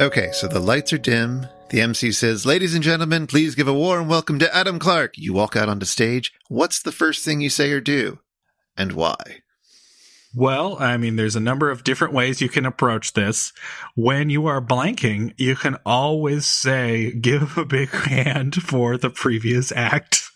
Okay, so the lights are dim. The MC says, Ladies and gentlemen, please give a warm welcome to Adam Clark. You walk out onto stage. What's the first thing you say or do? And why? Well, I mean, there's a number of different ways you can approach this. When you are blanking, you can always say, give a big hand for the previous act.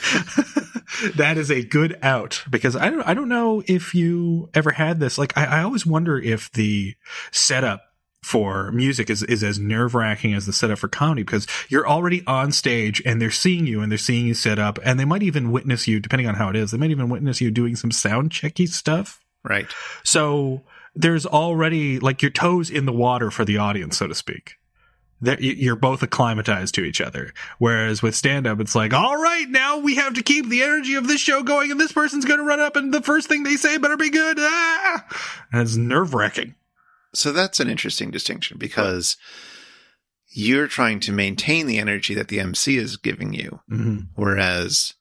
that is a good out because I don't, I don't know if you ever had this. Like, I, I always wonder if the setup for music is, is as nerve wracking as the setup for comedy because you're already on stage and they're seeing you and they're seeing you set up and they might even witness you, depending on how it is, they might even witness you doing some sound checky stuff. Right. So there's already like your toes in the water for the audience, so to speak. That you're both acclimatized to each other. Whereas with stand up, it's like, all right, now we have to keep the energy of this show going and this person's going to run up and the first thing they say better be good. Ah! And it's nerve wracking. So that's an interesting distinction because you're trying to maintain the energy that the MC is giving you. Mm-hmm. Whereas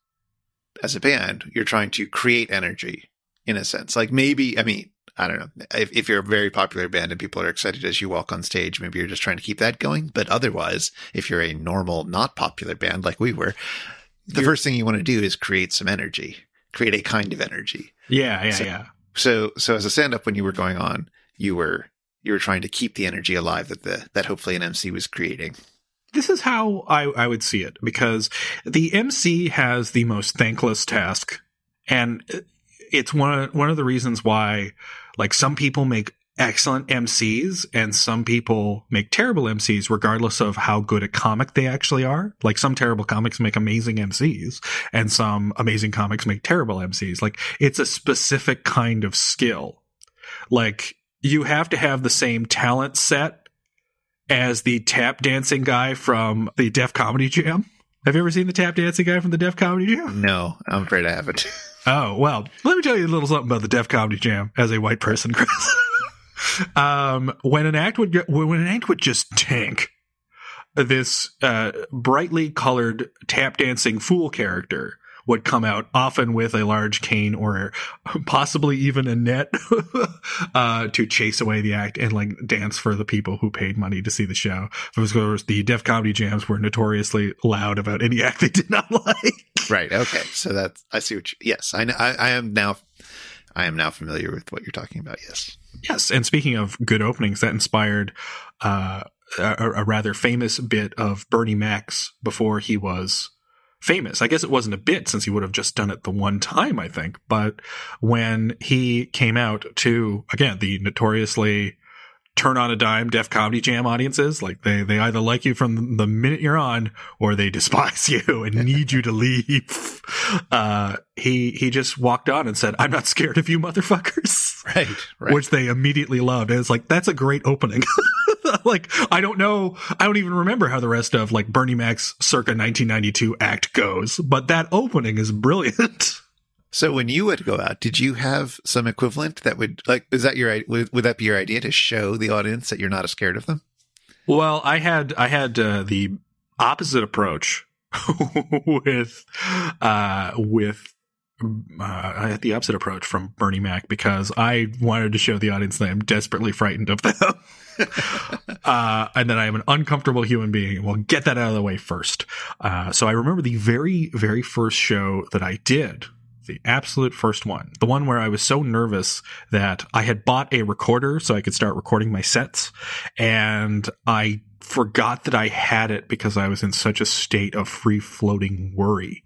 as a band, you're trying to create energy in a sense. Like maybe, I mean, I don't know. If, if you're a very popular band and people are excited as you walk on stage, maybe you're just trying to keep that going. But otherwise, if you're a normal, not popular band like we were, the You're- first thing you want to do is create some energy, create a kind of energy. Yeah, yeah, So- yeah. So, so as a stand up, when you were going on, you were, you were trying to keep the energy alive that the, that hopefully an MC was creating. This is how I, I would see it because the MC has the most thankless task, and it's one of, one of the reasons why, like, some people make excellent MCs and some people make terrible MCs, regardless of how good a comic they actually are. Like, some terrible comics make amazing MCs, and some amazing comics make terrible MCs. Like, it's a specific kind of skill. Like, you have to have the same talent set as the tap dancing guy from the Def Comedy Jam. Have you ever seen the tap dancing guy from the Def Comedy Jam? No, I'm afraid I haven't. Oh, well, let me tell you a little something about the Def Comedy Jam as a white person, Chris. um, when an act would when an act would just tank, this uh, brightly colored tap dancing fool character would come out often with a large cane or possibly even a net uh, to chase away the act and like dance for the people who paid money to see the show. Of course, the Def Comedy Jams were notoriously loud about any act they did not like. right. Okay. So that's, I see what you, yes, I, I, I am now, I am now familiar with what you're talking about. Yes. Yes, and speaking of good openings, that inspired uh, a, a rather famous bit of Bernie Mac's before he was famous. I guess it wasn't a bit since he would have just done it the one time, I think. But when he came out to again the notoriously turn on a dime Def Comedy Jam audiences, like they they either like you from the minute you're on or they despise you and need you to leave. Uh, he he just walked on and said, "I'm not scared of you, motherfuckers." Right. Right. which they immediately loved. And it's like, that's a great opening. like, I don't know. I don't even remember how the rest of like Bernie Mac's circa 1992 act goes, but that opening is brilliant. So when you would go out, did you have some equivalent that would like is that your would, would that be your idea to show the audience that you're not as scared of them? well, I had, I had, uh, the opposite approach with, uh, with, uh, I had the opposite approach from Bernie Mac because I wanted to show the audience that I'm desperately frightened of them. uh, and that I am an uncomfortable human being. Well, get that out of the way first. Uh, so I remember the very, very first show that I did, the absolute first one, the one where I was so nervous that I had bought a recorder so I could start recording my sets, and I forgot that I had it because I was in such a state of free floating worry.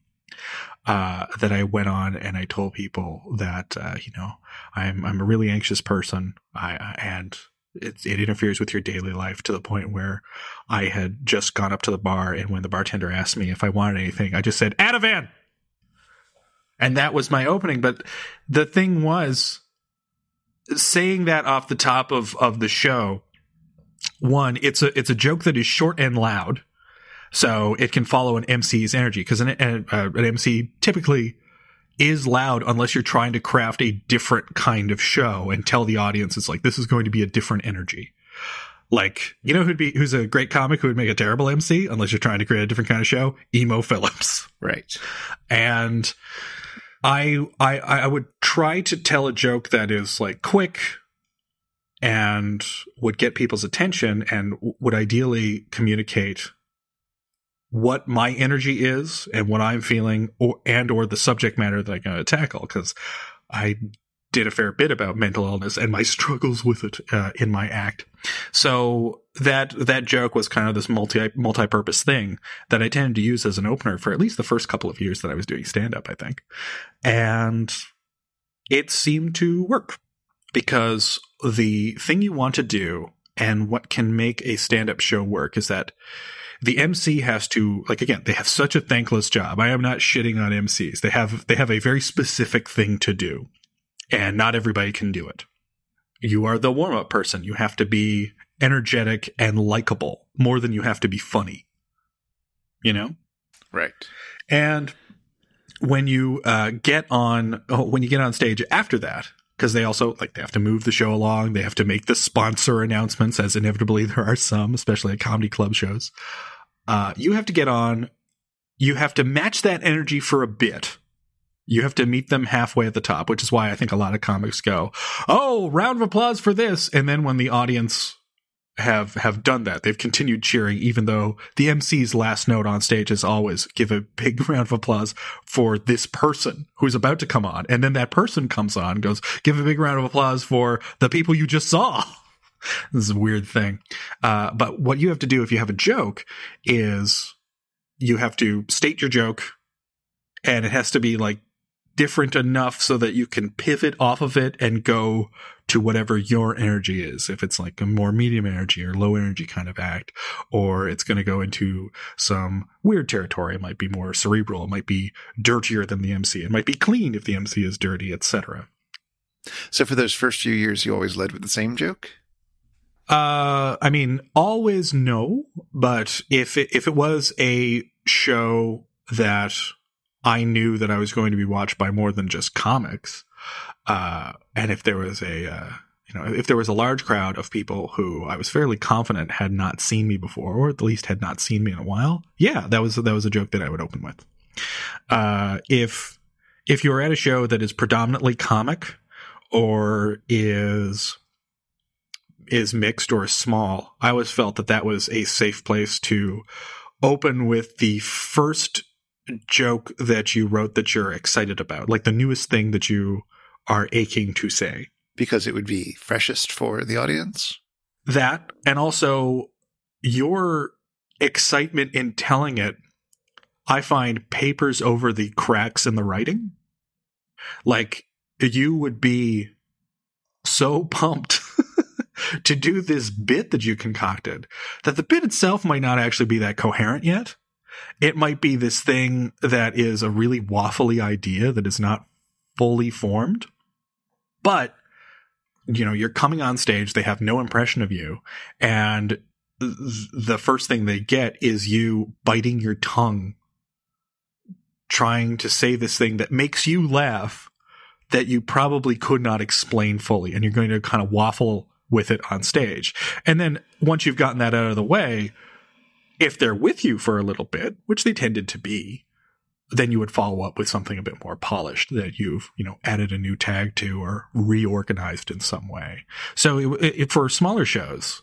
Uh, that I went on and I told people that, uh, you know, I'm, I'm a really anxious person. I, and it, it interferes with your daily life to the point where I had just gone up to the bar and when the bartender asked me if I wanted anything, I just said, Ativan! And that was my opening. But the thing was, saying that off the top of, of the show, one, it's a, it's a joke that is short and loud. So it can follow an MC's energy because an, an, uh, an MC typically is loud unless you're trying to craft a different kind of show and tell the audience it's like this is going to be a different energy. Like, you know who'd be who's a great comic who would make a terrible MC unless you're trying to create a different kind of show? Emo Phillips. Right. And I I I would try to tell a joke that is like quick and would get people's attention and would ideally communicate what my energy is and what I'm feeling or and or the subject matter that I'm going to tackle because I did a fair bit about mental illness and my struggles with it uh, in my act. So that that joke was kind of this multi multi-purpose thing that I tended to use as an opener for at least the first couple of years that I was doing stand up, I think. And it seemed to work because the thing you want to do and what can make a stand up show work is that the MC has to like again they have such a thankless job. I am not shitting on MCs. They have they have a very specific thing to do and not everybody can do it. You are the warm up person. You have to be energetic and likable more than you have to be funny. You know? Right. And when you uh, get on oh, when you get on stage after that because they also like they have to move the show along they have to make the sponsor announcements as inevitably there are some especially at comedy club shows uh, you have to get on you have to match that energy for a bit you have to meet them halfway at the top which is why i think a lot of comics go oh round of applause for this and then when the audience have have done that. They've continued cheering, even though the MC's last note on stage is always give a big round of applause for this person who's about to come on. And then that person comes on, goes, give a big round of applause for the people you just saw. this is a weird thing. Uh, but what you have to do if you have a joke is you have to state your joke and it has to be like different enough so that you can pivot off of it and go to whatever your energy is. If it's like a more medium energy or low energy kind of act, or it's going to go into some weird territory. It might be more cerebral. It might be dirtier than the MC. It might be clean if the MC is dirty, etc. So for those first few years, you always led with the same joke. Uh, I mean, always no, but if it, if it was a show that I knew that I was going to be watched by more than just comics, uh, and if there was a, uh, you know, if there was a large crowd of people who I was fairly confident had not seen me before, or at least had not seen me in a while, yeah, that was that was a joke that I would open with. Uh, if if you're at a show that is predominantly comic or is is mixed or small, I always felt that that was a safe place to open with the first joke that you wrote that you're excited about, like the newest thing that you are aching to say. Because it would be freshest for the audience? That, and also your excitement in telling it, I find papers over the cracks in the writing. Like, you would be so pumped to do this bit that you concocted that the bit itself might not actually be that coherent yet. It might be this thing that is a really waffly idea that is not fully formed. But, you know, you're coming on stage, they have no impression of you. And the first thing they get is you biting your tongue, trying to say this thing that makes you laugh that you probably could not explain fully. And you're going to kind of waffle with it on stage. And then once you've gotten that out of the way, if they're with you for a little bit, which they tended to be, then you would follow up with something a bit more polished that you've, you know, added a new tag to or reorganized in some way. So it, it, for smaller shows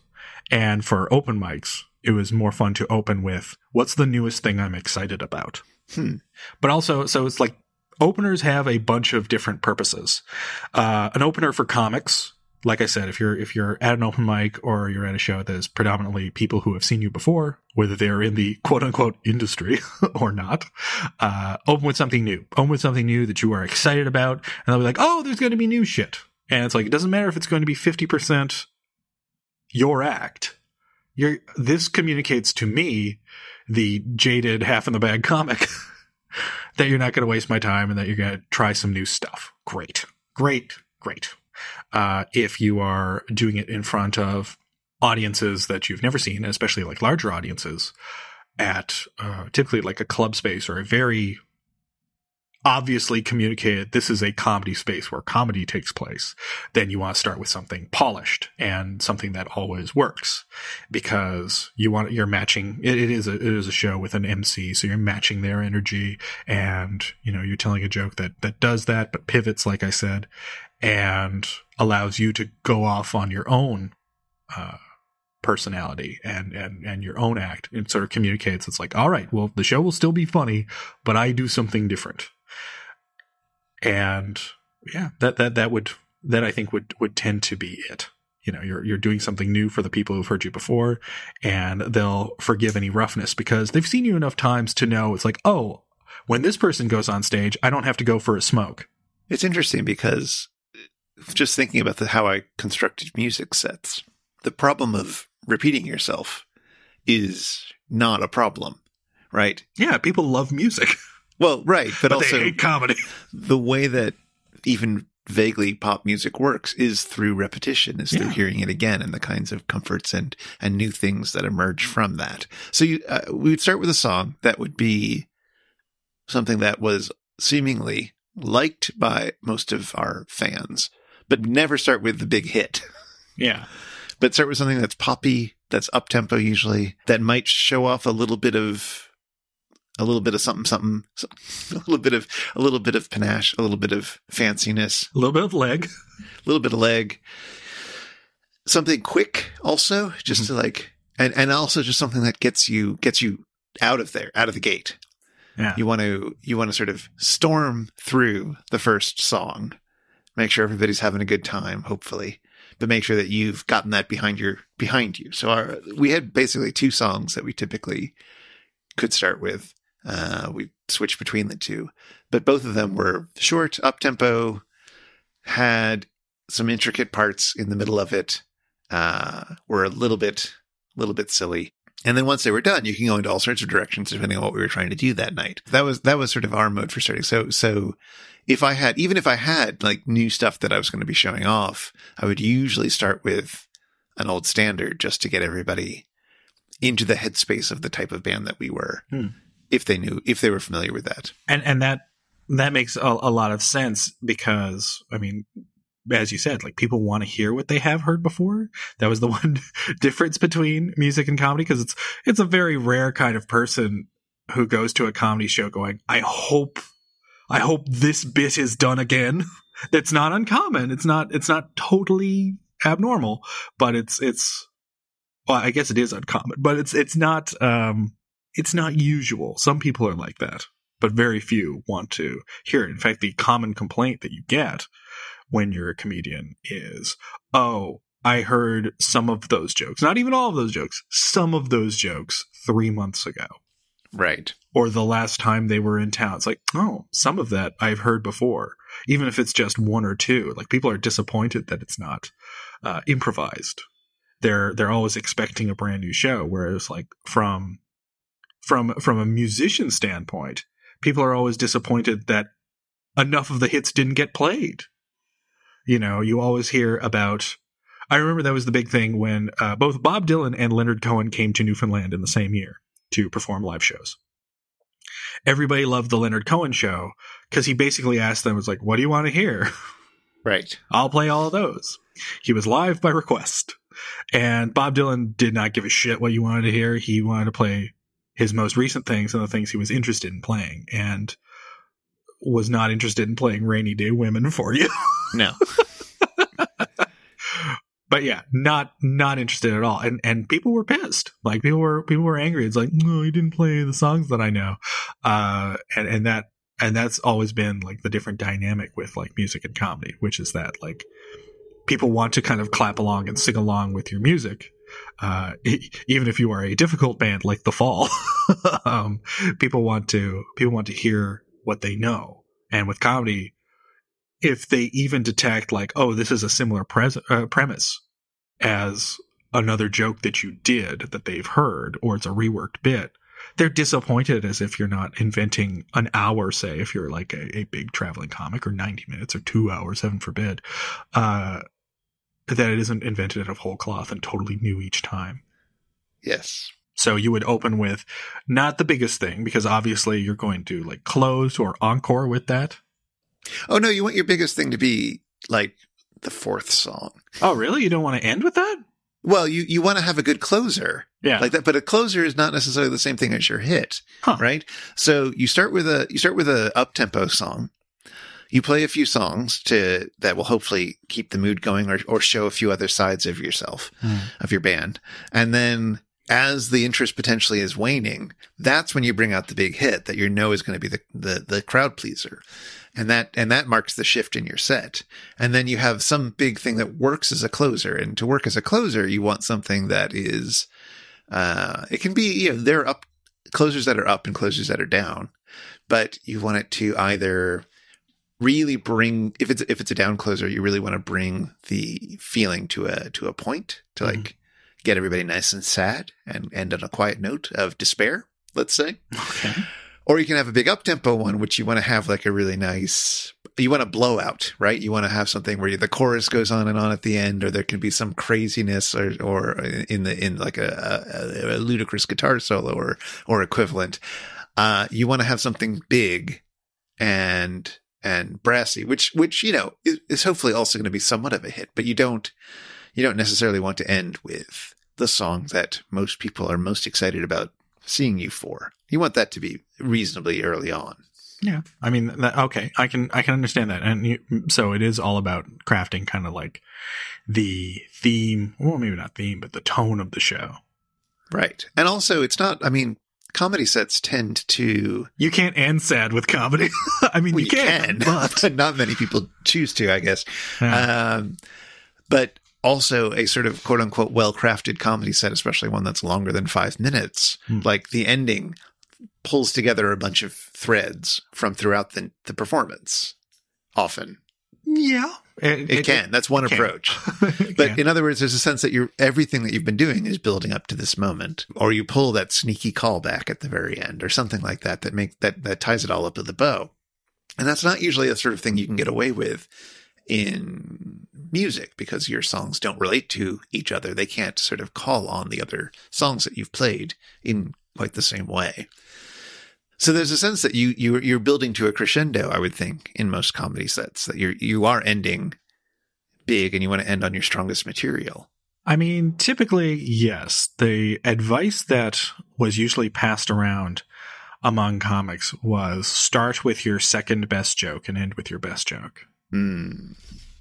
and for open mics, it was more fun to open with what's the newest thing I'm excited about. Hmm. But also, so it's like openers have a bunch of different purposes. Uh, an opener for comics like I said, if you're if you're at an open mic or you're at a show that is predominantly people who have seen you before, whether they're in the quote unquote industry or not, uh, open with something new. Open with something new that you are excited about, and they'll be like, "Oh, there's going to be new shit," and it's like it doesn't matter if it's going to be fifty percent your act. You're, this communicates to me, the jaded half in the bag comic, that you're not going to waste my time and that you're going to try some new stuff. Great, great, great uh, if you are doing it in front of audiences that you've never seen, especially like larger audiences at uh, typically like a club space or a very obviously communicated this is a comedy space where comedy takes place, then you want to start with something polished and something that always works because you want you're matching it, it is a it is a show with an MC, so you're matching their energy and you know you're telling a joke that that does that but pivots like I said and allows you to go off on your own uh, personality and, and, and your own act. It sort of communicates. It's like, all right, well, the show will still be funny, but I do something different. And yeah, that, that, that would, that I think would, would tend to be it. You know, you're, you're doing something new for the people who've heard you before and they'll forgive any roughness because they've seen you enough times to know it's like, oh, when this person goes on stage, I don't have to go for a smoke. It's interesting because just thinking about the, how I constructed music sets, the problem of repeating yourself is not a problem, right? Yeah, people love music. Well, right, but, but also they hate comedy. the way that even vaguely pop music works is through repetition, is through hearing it again, and the kinds of comforts and and new things that emerge from that. So you, uh, we would start with a song that would be something that was seemingly liked by most of our fans, but never start with the big hit. Yeah. But start with something that's poppy, that's up tempo usually, that might show off a little bit of a little bit of something, something, a little bit of a little bit of panache, a little bit of fanciness, A little bit of leg. a little bit of leg, something quick also, just to mm-hmm. like, and and also just something that gets you gets you out of there, out of the gate. Yeah. You want to you want to sort of storm through the first song, make sure everybody's having a good time, hopefully, but make sure that you've gotten that behind your behind you. So our we had basically two songs that we typically could start with. Uh, we switched between the two, but both of them were short, up tempo, had some intricate parts in the middle of it, uh, were a little bit, little bit silly. And then once they were done, you can go into all sorts of directions depending on what we were trying to do that night. That was, that was sort of our mode for starting. So, so if I had, even if I had like new stuff that I was going to be showing off, I would usually start with an old standard just to get everybody into the headspace of the type of band that we were. Hmm. If they knew, if they were familiar with that. and and that that makes a, a lot of sense because I mean, as you said, like people want to hear what they have heard before. That was the one difference between music and comedy because it's it's a very rare kind of person who goes to a comedy show going, "I hope, I hope this bit is done again." That's not uncommon. It's not. It's not totally abnormal, but it's it's. Well, I guess it is uncommon, but it's it's not. Um, it's not usual. Some people are like that but very few want to hear it. In fact, the common complaint that you get when you're a comedian is, oh, I heard some of those jokes, not even all of those jokes, some of those jokes three months ago. Right. Or the last time they were in town. It's like, oh, some of that I've heard before, even if it's just one or two. Like people are disappointed that it's not uh, improvised. They're they're always expecting a brand new show. Whereas like from from from a musician standpoint, people are always disappointed that enough of the hits didn't get played. You know, you always hear about. I remember that was the big thing when uh, both Bob Dylan and Leonard Cohen came to Newfoundland in the same year to perform live shows. Everybody loved the Leonard Cohen show because he basically asked them, "Was like, what do you want to hear? Right. I'll play all of those." He was live by request, and Bob Dylan did not give a shit what you wanted to hear. He wanted to play his most recent things and the things he was interested in playing, and was not interested in playing "Rainy Day Women" for you. No. but yeah, not not interested at all. And and people were pissed. Like people were people were angry. It's like, no, he didn't play the songs that I know. Uh and, and that and that's always been like the different dynamic with like music and comedy, which is that like people want to kind of clap along and sing along with your music. Uh, even if you are a difficult band like The Fall, um, people want to people want to hear what they know. And with comedy, if they even detect like, oh, this is a similar pres- uh, premise as another joke that you did that they've heard, or it's a reworked bit, they're disappointed as if you're not inventing an hour, say, if you're like a, a big traveling comic, or 90 minutes, or two hours, heaven forbid, uh, that it isn't invented out of whole cloth and totally new each time. Yes. So you would open with not the biggest thing, because obviously you're going to like close or encore with that. Oh no, you want your biggest thing to be like the fourth song. Oh, really? You don't want to end with that? Well, you you want to have a good closer Yeah. like that, but a closer is not necessarily the same thing as your hit, Huh. right? So you start with a you start with a up tempo song. you play a few songs to that will hopefully keep the mood going or, or show a few other sides of yourself, hmm. of your band. And then as the interest potentially is waning, that's when you bring out the big hit that you know is going to be the, the, the crowd pleaser. And that, and that marks the shift in your set. And then you have some big thing that works as a closer. And to work as a closer, you want something that is, uh, it can be, you know, there are up closers that are up and closers that are down, but you want it to either really bring if it's if it's a down closer you really want to bring the feeling to a to a point to like Mhm. Get everybody nice and sad and end on a quiet note of despair let's say Okay. or you can have a big up tempo one which you want to have like a really nice you want to blow out right you want to have something where the chorus goes on and on at the end or there can be some craziness or or in the in like a, a, a ludicrous guitar solo or or equivalent uh you want to have something big and and brassy, which which you know is, is hopefully also going to be somewhat of a hit. But you don't you don't necessarily want to end with the song that most people are most excited about seeing you for. You want that to be reasonably early on. Yeah, I mean, that, okay, I can I can understand that, and you, so it is all about crafting kind of like the theme, well, maybe not theme, but the tone of the show. Right. And also it's not I mean comedy sets tend to You can't end sad with comedy. I mean, well, you, can, but but not many people choose to, I guess. Yeah. Um, but also a sort of quote unquote well crafted comedy set, especially one that's longer than five minutes. Hmm. Like the ending pulls together a bunch of threads from throughout the, the performance. Often yeah, it, can. That's one approach. But in other words, there's a sense that you're everything that you've been doing is building up to this moment, or you pull that sneaky callback at the very end, or something like that that make that that ties it all up with a bow. And that's not usually a sort of thing you can get away with in music because your songs don't relate to each other. They can't sort of call on the other songs that you've played in quite the same way. So there's a sense that you you you're building to a crescendo, I would think, in most comedy sets that you're you are ending big and you want to end on your strongest material. I mean, typically, yes. The advice that was usually passed around among comics was start with your second best joke and end with your best joke, Hmm.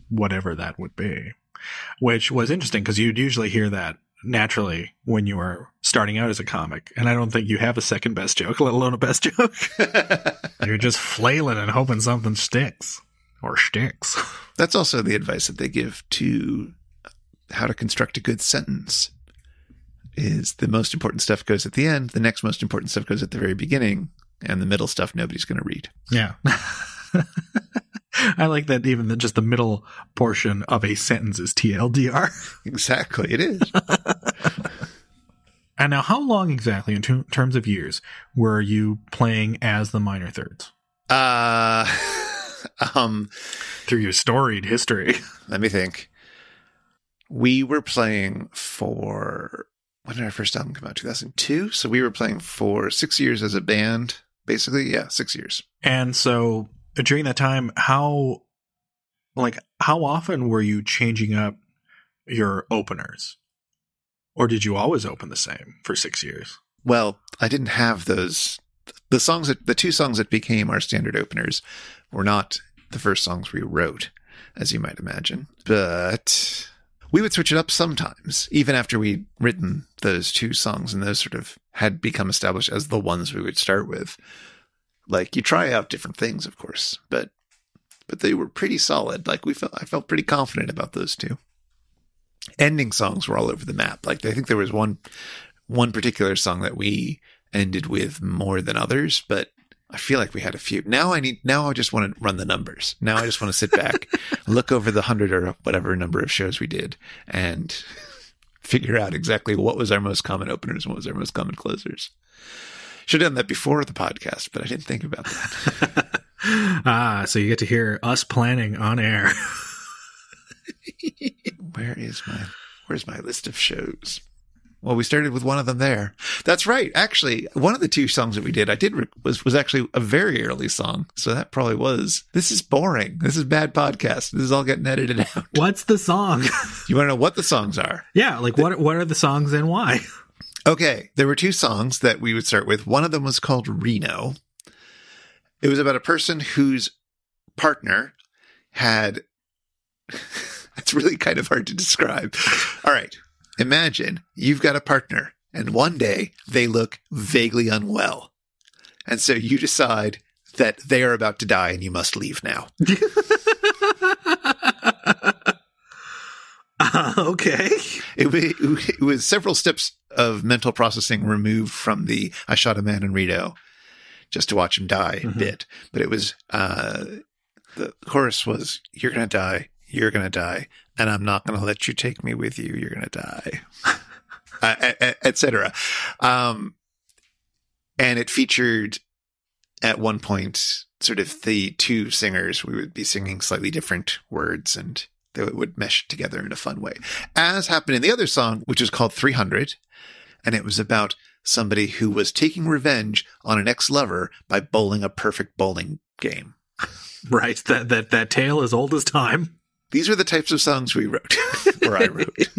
Whatever that would be. Which was interesting because you'd usually hear that naturally when you were starting out as a comic. And I don't think you have a second best joke, let alone a best joke. You're just flailing and hoping something sticks or sticks. That's also the advice that they give to how to construct a good sentence. Is the most important stuff goes at the end, the next most important stuff goes at the very beginning, and the middle stuff nobody's going to read. Yeah. I like that even the, just the middle portion of a sentence is TLDR. Exactly, it is. And now, how long exactly, in ter- terms of years, were you playing as the minor thirds uh, um, through your storied history? let me think. We were playing for when did our first album come out? Two thousand two. So we were playing for six years as a band. Basically, yeah, six years. And so during that time, how, like, how often were you changing up your openers? Or did you always open the same for six years? Well, I didn't have those. The songs that the two songs that became our standard openers were not the first songs we wrote, as you might imagine. But we would switch it up sometimes, even after we'd written those two songs and those sort of had become established as the ones we would start with. Like you try out different things, of course, but but they were pretty solid. Like we felt I felt pretty confident about those two. Ending songs were all over the map. Like I think there was one one particular song that we ended with more than others, but I feel like we had a few. Now I need, now I just want to run the numbers. Now I just want to sit back, look over the hundred or whatever number of shows we did and figure out exactly what was our most common openers and what was our most common closers. Should have done that before the podcast, but I didn't think about that. ah, so you get to hear us planning on air. Where is my, where's my list of shows? Well, we started with one of them there. That's right. Actually, one of the two songs that we did, I did re- was was actually a very early song. So that probably was. This is boring. This is bad podcast. This is all getting edited out. What's the song? You want to know what the songs are? yeah, like what what are the songs and why? Okay, there were two songs that we would start with. One of them was called Reno. It was about a person whose partner had it's really kind of hard to describe. All right. Imagine you've got a partner and one day they look vaguely unwell. And so you decide that they are about to die and you must leave now. Uh, okay. It, it was several steps of mental processing removed from the I shot a man in Reno just to watch him die Mhm. bit. But it was, uh, the chorus was, You're going to die. You're going to die. And I'm not going to let you take me with you. You're going to die. uh, Etc. Um, and it featured at one point sort of the two singers. We would be singing slightly different words and they would mesh together in a fun way. As happened in the other song, which is called 300. And it was about somebody who was taking revenge on an ex lover by bowling a perfect bowling game. Right. That that that tale is old as time. These are the types of songs we wrote, or I wrote.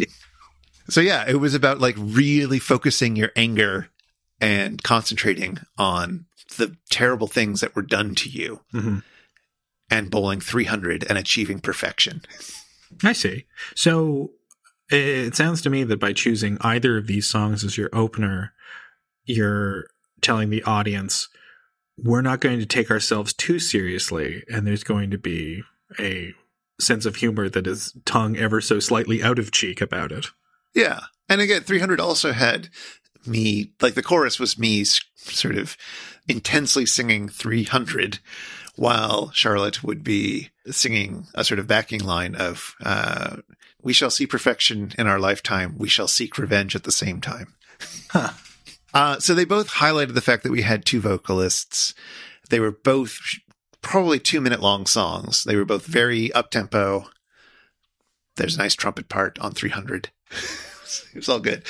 So yeah, it was about like really focusing your anger and concentrating on the terrible things that were done to you hmm and bowling 300 and achieving perfection. I see. So it sounds to me that by choosing either of these songs as your opener, you're telling the audience we're not going to take ourselves too seriously, and there's going to be a sense of humor that is tongue ever so slightly out of cheek about it. Yeah. And again, 300 also had me, like the chorus was me sort of intensely singing 300 while Charlotte would be singing a sort of backing line of, uh, we shall see perfection in our lifetime. We shall seek revenge at the same time. Huh. Uh, so they both highlighted the fact that we had two vocalists. They were both probably two minute long songs. They were both very up tempo. There's a nice trumpet part on 300. it was all good.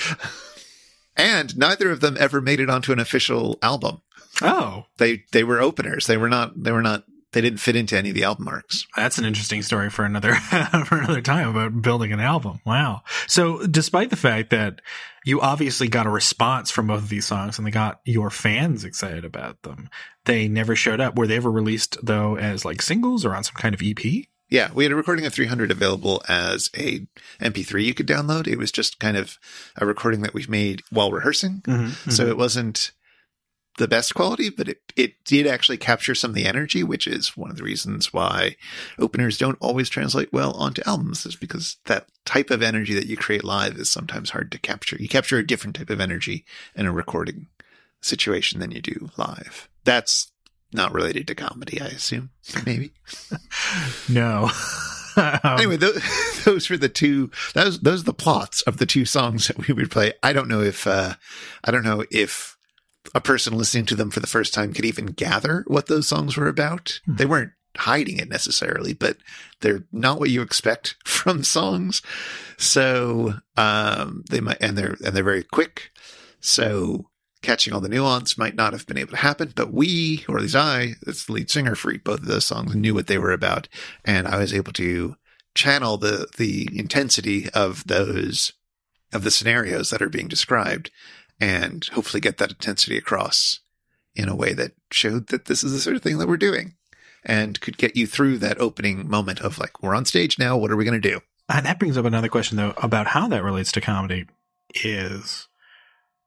And neither of them ever made it onto an official album. Oh, They they were openers. They were not they were not they didn't fit into any of the album marks. that's an interesting story for another for another time about building an album. Wow. So, despite the fact that you obviously got a response from both of these songs and they got your fans excited about them, they never showed up. Were they ever released though as like singles or on some kind of EP? Yeah, we had a recording of 300 available as a MP3 you could download. It was just kind of a recording that we made while rehearsing. Mm-hmm. So it wasn't the best quality, but it, it did actually capture some of the energy, which is one of the reasons why openers don't always translate well onto albums, is because that type of energy that you create live is sometimes hard to capture. You capture a different type of energy in a recording situation than you do live. That's not related to comedy, I assume. Maybe. no. Um, anyway, those, those were the two. Those those are the plots of the two songs that we would play. I don't know if uh, I don't know if a person listening to them for the first time could even gather what those songs were about. Hmm. They weren't hiding it necessarily, but they're not what you expect from songs. So um, they might, and they're and they're very quick. So catching all the nuance might not have been able to happen. But we, or at least I, as the lead singer for both of those songs, knew what they were about, and I was able to channel the the intensity of those of the scenarios that are being described and hopefully get that intensity across in a way that showed that this is the sort of thing that we're doing and could get you through that opening moment of like we're on stage now what are we going to do? Uh, that brings up another question though about how that relates to comedy is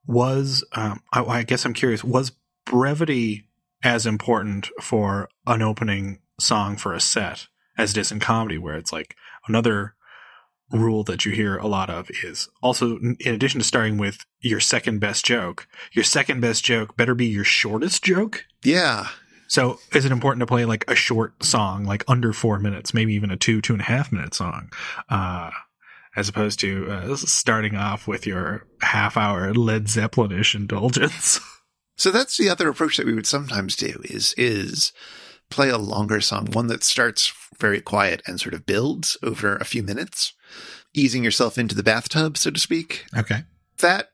was um I, I guess i'm curious was brevity as important for an opening song for a set as it is in comedy where it's like another rule that you hear a lot of is also in addition to starting with your second best joke your second best joke better be your shortest joke yeah so is it important to play like a short song, like under four minutes, maybe even a two, two and a half minute song, uh, as opposed to uh, starting off with your half hour Led Zeppelin-ish indulgence? so that's the other approach that we would sometimes do is is play a longer song one that starts very quiet and sort of builds over a few minutes easing yourself into the bathtub so to speak okay. that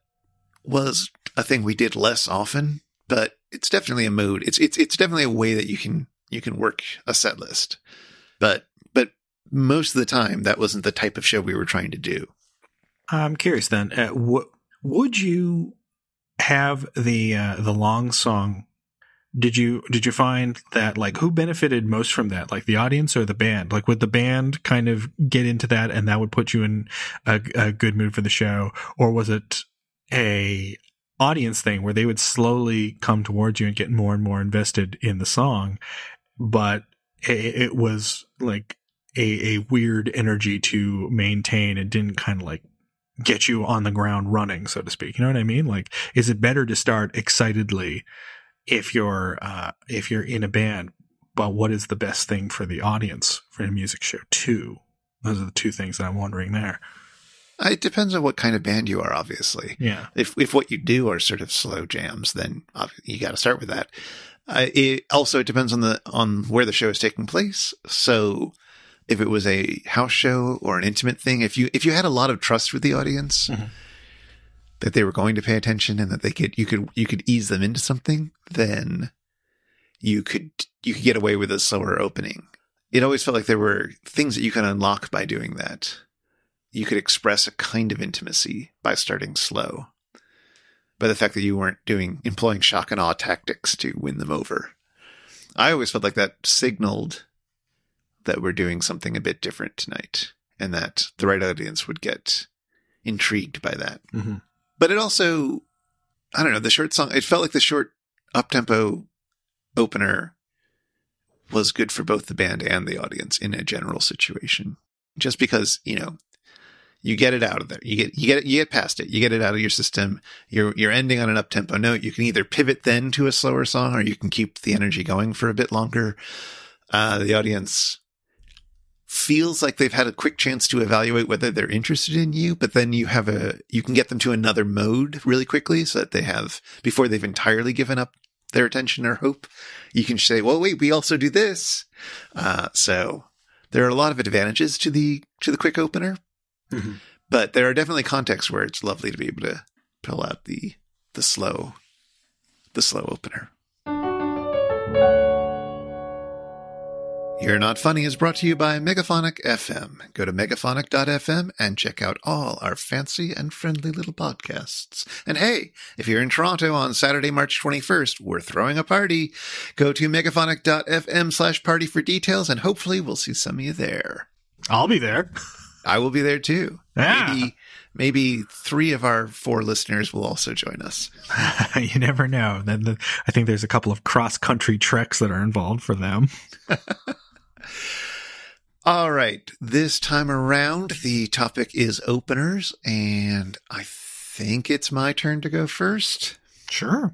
was a thing we did less often, but it's definitely a mood. It's it's it's definitely a way that you can you can work a set list. But but most of the time that wasn't the type of show we were trying to do. I'm curious then, uh, w- would you have the uh, the long song did you did you find that like who benefited most from that? Like the audience or the band? Like would the band kind of get into that and that would put you in a, a good mood for the show? Or was it a audience thing where they would slowly come towards you and get more and more invested in the song but it, it was like a, a weird energy to maintain and didn't kind of like get you on the ground running so to speak? You know what i mean? Like is it better to start excitedly if you're uh, if you're in a band, but what is the best thing for the audience for a music show too? Those are the two things that I'm wondering there. It depends on what kind of band you are, obviously. Yeah. If if what you do are sort of slow jams, then you got to start with that. Uh, it also it depends on the on where the show is taking place. So if it was a house show or an intimate thing, if you if you had a lot of trust with the audience, mm-hmm that they were going to pay attention and that they could you could you could ease them into something, then you could you could get away with a slower opening. It always felt like there were things that you could unlock by doing that. You could express a kind of intimacy by starting slow. By the fact that you weren't doing employing shock and awe tactics to win them over. I always felt like that signaled that we're doing something a bit different tonight and that the right audience would get intrigued by that. Mm-hmm. But it also, I don't know, the short song, it felt like the short up tempo opener was good for both the band and the audience in a general situation. Just because, you know, you get it out of there. You get you get it, you get past it. You get it out of your system. You're you're ending on an up tempo note. You can either pivot then to a slower song, or you can keep the energy going for a bit longer. Uh, the audience feels like they've had a quick chance to evaluate whether they're interested in you, but then you have a, you can get them to another mode really quickly so that they have, before they've entirely given up their attention or hope, you can say, well, wait, we also do this. Uh, so there are a lot of advantages to the, to the quick opener, mm-hmm. but there are definitely contexts where it's lovely to be able to pull out the, the slow, the slow opener. You're Not Funny is brought to you by Megaphonic FM. Go to megaphonic.fm and check out all our fancy and friendly little podcasts. And hey, if you're in Toronto on Saturday, March 21st, we're throwing a party. Go to megaphonic.fm slash party for details and hopefully we'll see some of you there. I'll be there. I will be there too. Yeah. Maybe, maybe three of our four listeners will also join us. you never know. Then I think there's a couple of cross country treks that are involved for them. All right. This time around, the topic is openers, and I think it's my turn to go first. Sure.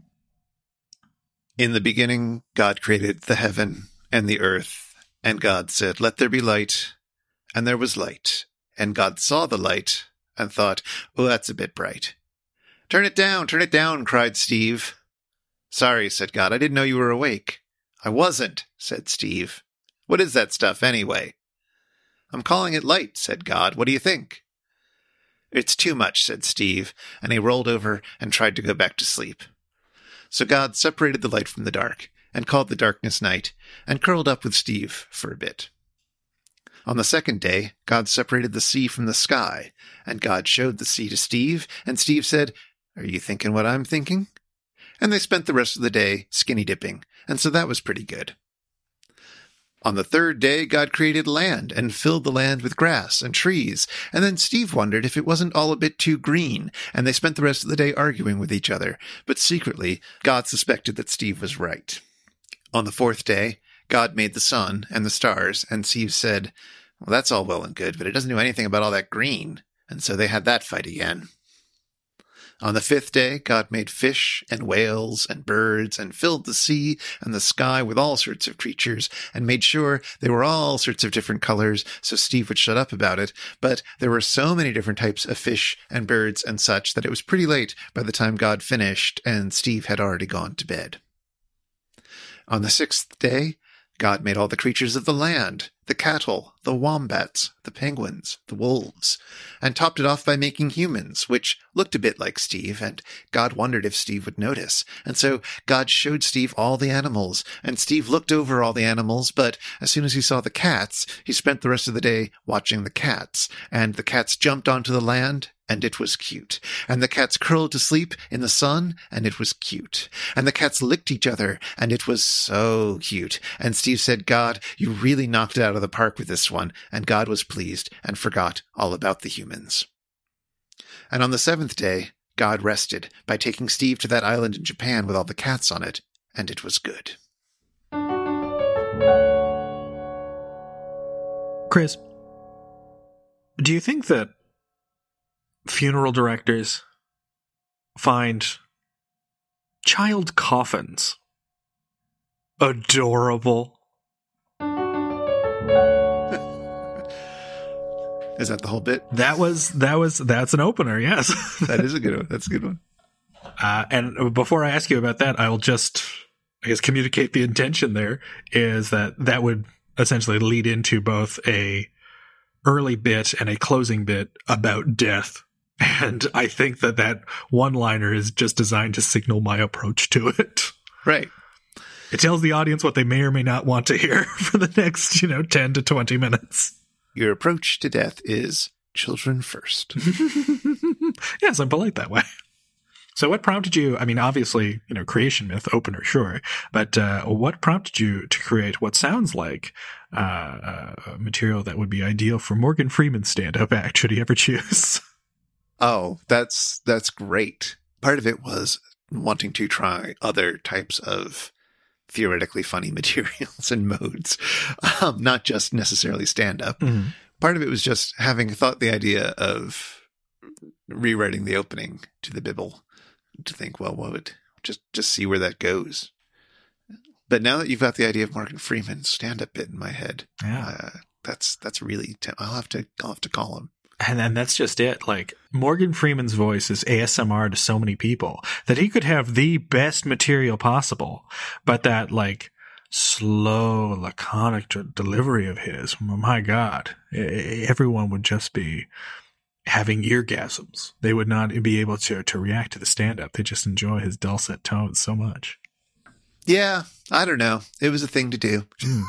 In the beginning, God created the heaven and the earth, and God said, Let there be light. And there was light. And God saw the light and thought, Oh, that's a bit bright. Turn it down, turn it down, cried Steve. Sorry, said God. I didn't know you were awake. I wasn't, said Steve. What is that stuff, anyway? I'm calling it light, said God. What do you think? It's too much, said Steve, and he rolled over and tried to go back to sleep. So God separated the light from the dark, and called the darkness night, and curled up with Steve for a bit. On the second day, God separated the sea from the sky, and God showed the sea to Steve, and Steve said, Are you thinking what I'm thinking? And they spent the rest of the day skinny dipping, and so that was pretty good. On the third day, God created land and filled the land with grass and trees. And then Steve wondered if it wasn't all a bit too green, and they spent the rest of the day arguing with each other. But secretly, God suspected that Steve was right. On the fourth day, God made the sun and the stars, and Steve said, Well, that's all well and good, but it doesn't do anything about all that green. And so they had that fight again. On the fifth day, God made fish and whales and birds and filled the sea and the sky with all sorts of creatures and made sure they were all sorts of different colors so Steve would shut up about it. But there were so many different types of fish and birds and such that it was pretty late by the time God finished and Steve had already gone to bed. On the sixth day, God made all the creatures of the land, the cattle, the wombats, the penguins, the wolves, and topped it off by making humans, which looked a bit like Steve, and God wondered if Steve would notice. And so God showed Steve all the animals, and Steve looked over all the animals, but as soon as he saw the cats, he spent the rest of the day watching the cats, and the cats jumped onto the land, and it was cute. And the cats curled to sleep in the sun, and it was cute. And the cats licked each other, and it was so cute. And Steve said, God, you really knocked it out of the park with this one. And God was pleased and forgot all about the humans. And on the seventh day, God rested by taking Steve to that island in Japan with all the cats on it, and it was good. Chris, do you think that funeral directors find child coffins adorable? Is that the whole bit? That was that was that's an opener. Yes, that is a good one. That's a good one. Uh, and before I ask you about that, I'll just I guess communicate the intention. There is that that would essentially lead into both a early bit and a closing bit about death. And I think that that one liner is just designed to signal my approach to it. Right. It tells the audience what they may or may not want to hear for the next, you know, 10 to 20 minutes. Your approach to death is children first. yes, I'm polite that way. So, what prompted you? I mean, obviously, you know, creation myth opener, sure, but uh, what prompted you to create what sounds like uh, uh, material that would be ideal for Morgan Freeman's stand-up act? Should he ever choose? Oh, that's that's great. Part of it was wanting to try other types of theoretically funny materials and modes, um, not just necessarily stand up. Mm-hmm. Part of it was just having thought the idea of rewriting the opening to the Bible to think, well, what would just just see where that goes. But now that you've got the idea of Morgan Freeman's stand up bit in my head, Yeah. uh, that's that's really t- I'll have to I'll have to call him. And then that's just it. Like Morgan Freeman's voice is ASMR to so many people that he could have the best material possible, but that like slow, laconic d- delivery of his, my God, everyone would just be having eargasms. They would not be able to to react to the stand up. They just enjoy his dulcet tones so much. Yeah, I don't know. It was a thing to do. Hmm.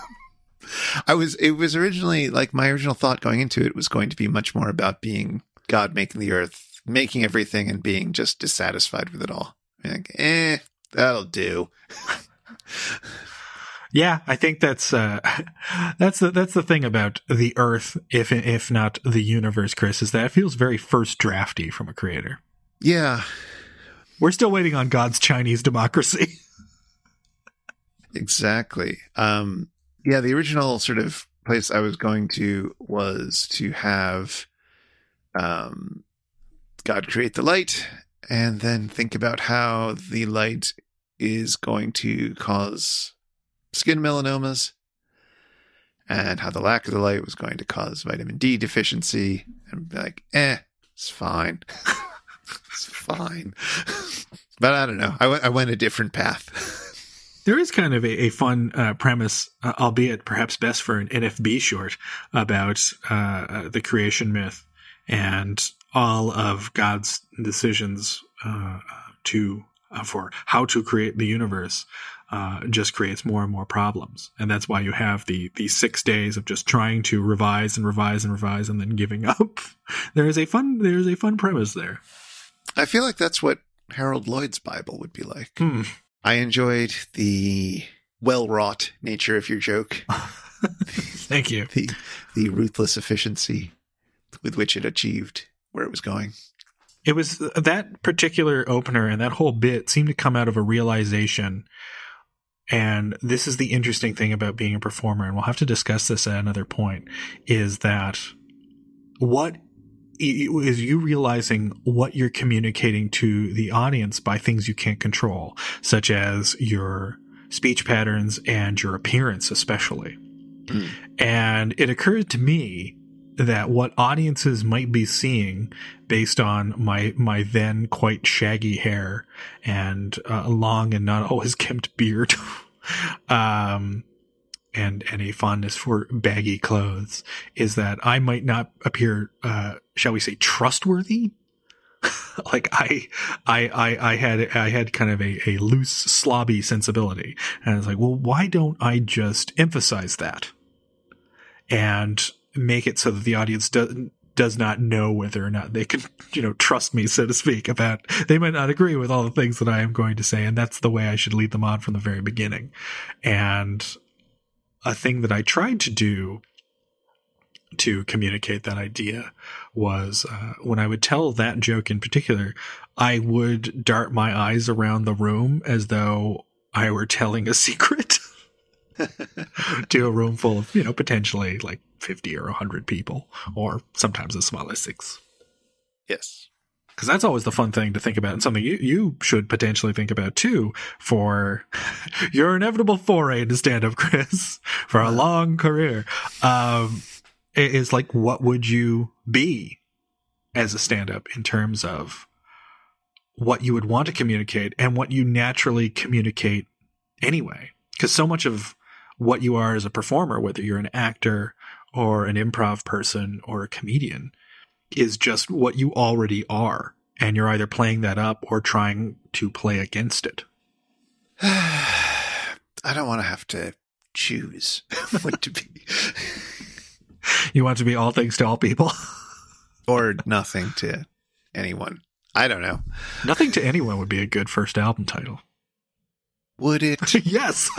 I was it was originally like my original thought going into it was going to be much more about being God making the earth, making everything and being just dissatisfied with it all. Like, eh, that'll do. Yeah, I think that's uh, that's the that's the thing about the Earth, if if not the universe, Chris, is that it feels very first drafty from a creator. Yeah, We're still waiting on God's Chinese democracy. exactly. Um yeah, the original sort of place I was going to was to have um God create the light and then think about how the light is going to cause skin melanomas and how the lack of the light was going to cause vitamin D deficiency and be like, eh, it's fine. it's fine. but I don't know. I went, I went a different path. There is kind of a, a fun uh, premise, uh, albeit perhaps best for an NFB short, about uh, uh, the creation myth and all of God's decisions uh, to uh, for how to create the universe. Uh, just creates more and more problems, and that's why you have the the six days of just trying to revise and revise and revise and then giving up. There is a fun there is a fun premise there. I feel like that's what Harold Lloyd's Bible would be like. Hmm. I enjoyed the well wrought nature of your joke, Thank you. the the ruthless efficiency with which it achieved where it was going. It was that particular opener and that whole bit seemed to come out of a realization. And this is the interesting thing about being a performer, and we'll have to discuss this at another point, is that what is you realizing what you're communicating to the audience by things you can't control, such as your speech patterns and your appearance, especially. Mm. And it occurred to me that what audiences might be seeing based on my my then quite shaggy hair and uh, long and not always kempt beard um and and a fondness for baggy clothes is that I might not appear uh shall we say trustworthy like I, I, I, I had, I had kind of a, a loose, slobby sensibility. And I was like, well, why don't I just emphasize that and make it so that the audience doesn't, does not know whether or not they can, you know, trust me, so to speak, about, they might not agree with all the things that I am going to say. And that's the way I should lead them on from the very beginning. And a thing that I tried to do to communicate that idea was uh, when I would tell that joke in particular, I would dart my eyes around the room as though I were telling a secret to a room full of, you know, potentially like 50 or 100 people, or sometimes as small as six. Yes. Because that's always the fun thing to think about, and something you, you should potentially think about too for your inevitable foray into stand up, Chris, for a long career. Um, is like, what would you be as a stand up in terms of what you would want to communicate and what you naturally communicate anyway? Because so much of what you are as a performer, whether you're an actor or an improv person or a comedian, is just what you already are. And you're either playing that up or trying to play against it. I don't want to have to choose what to be. you want to be all things to all people? or nothing to anyone. I don't know. Nothing to anyone would be a good first album title. Would it? yes.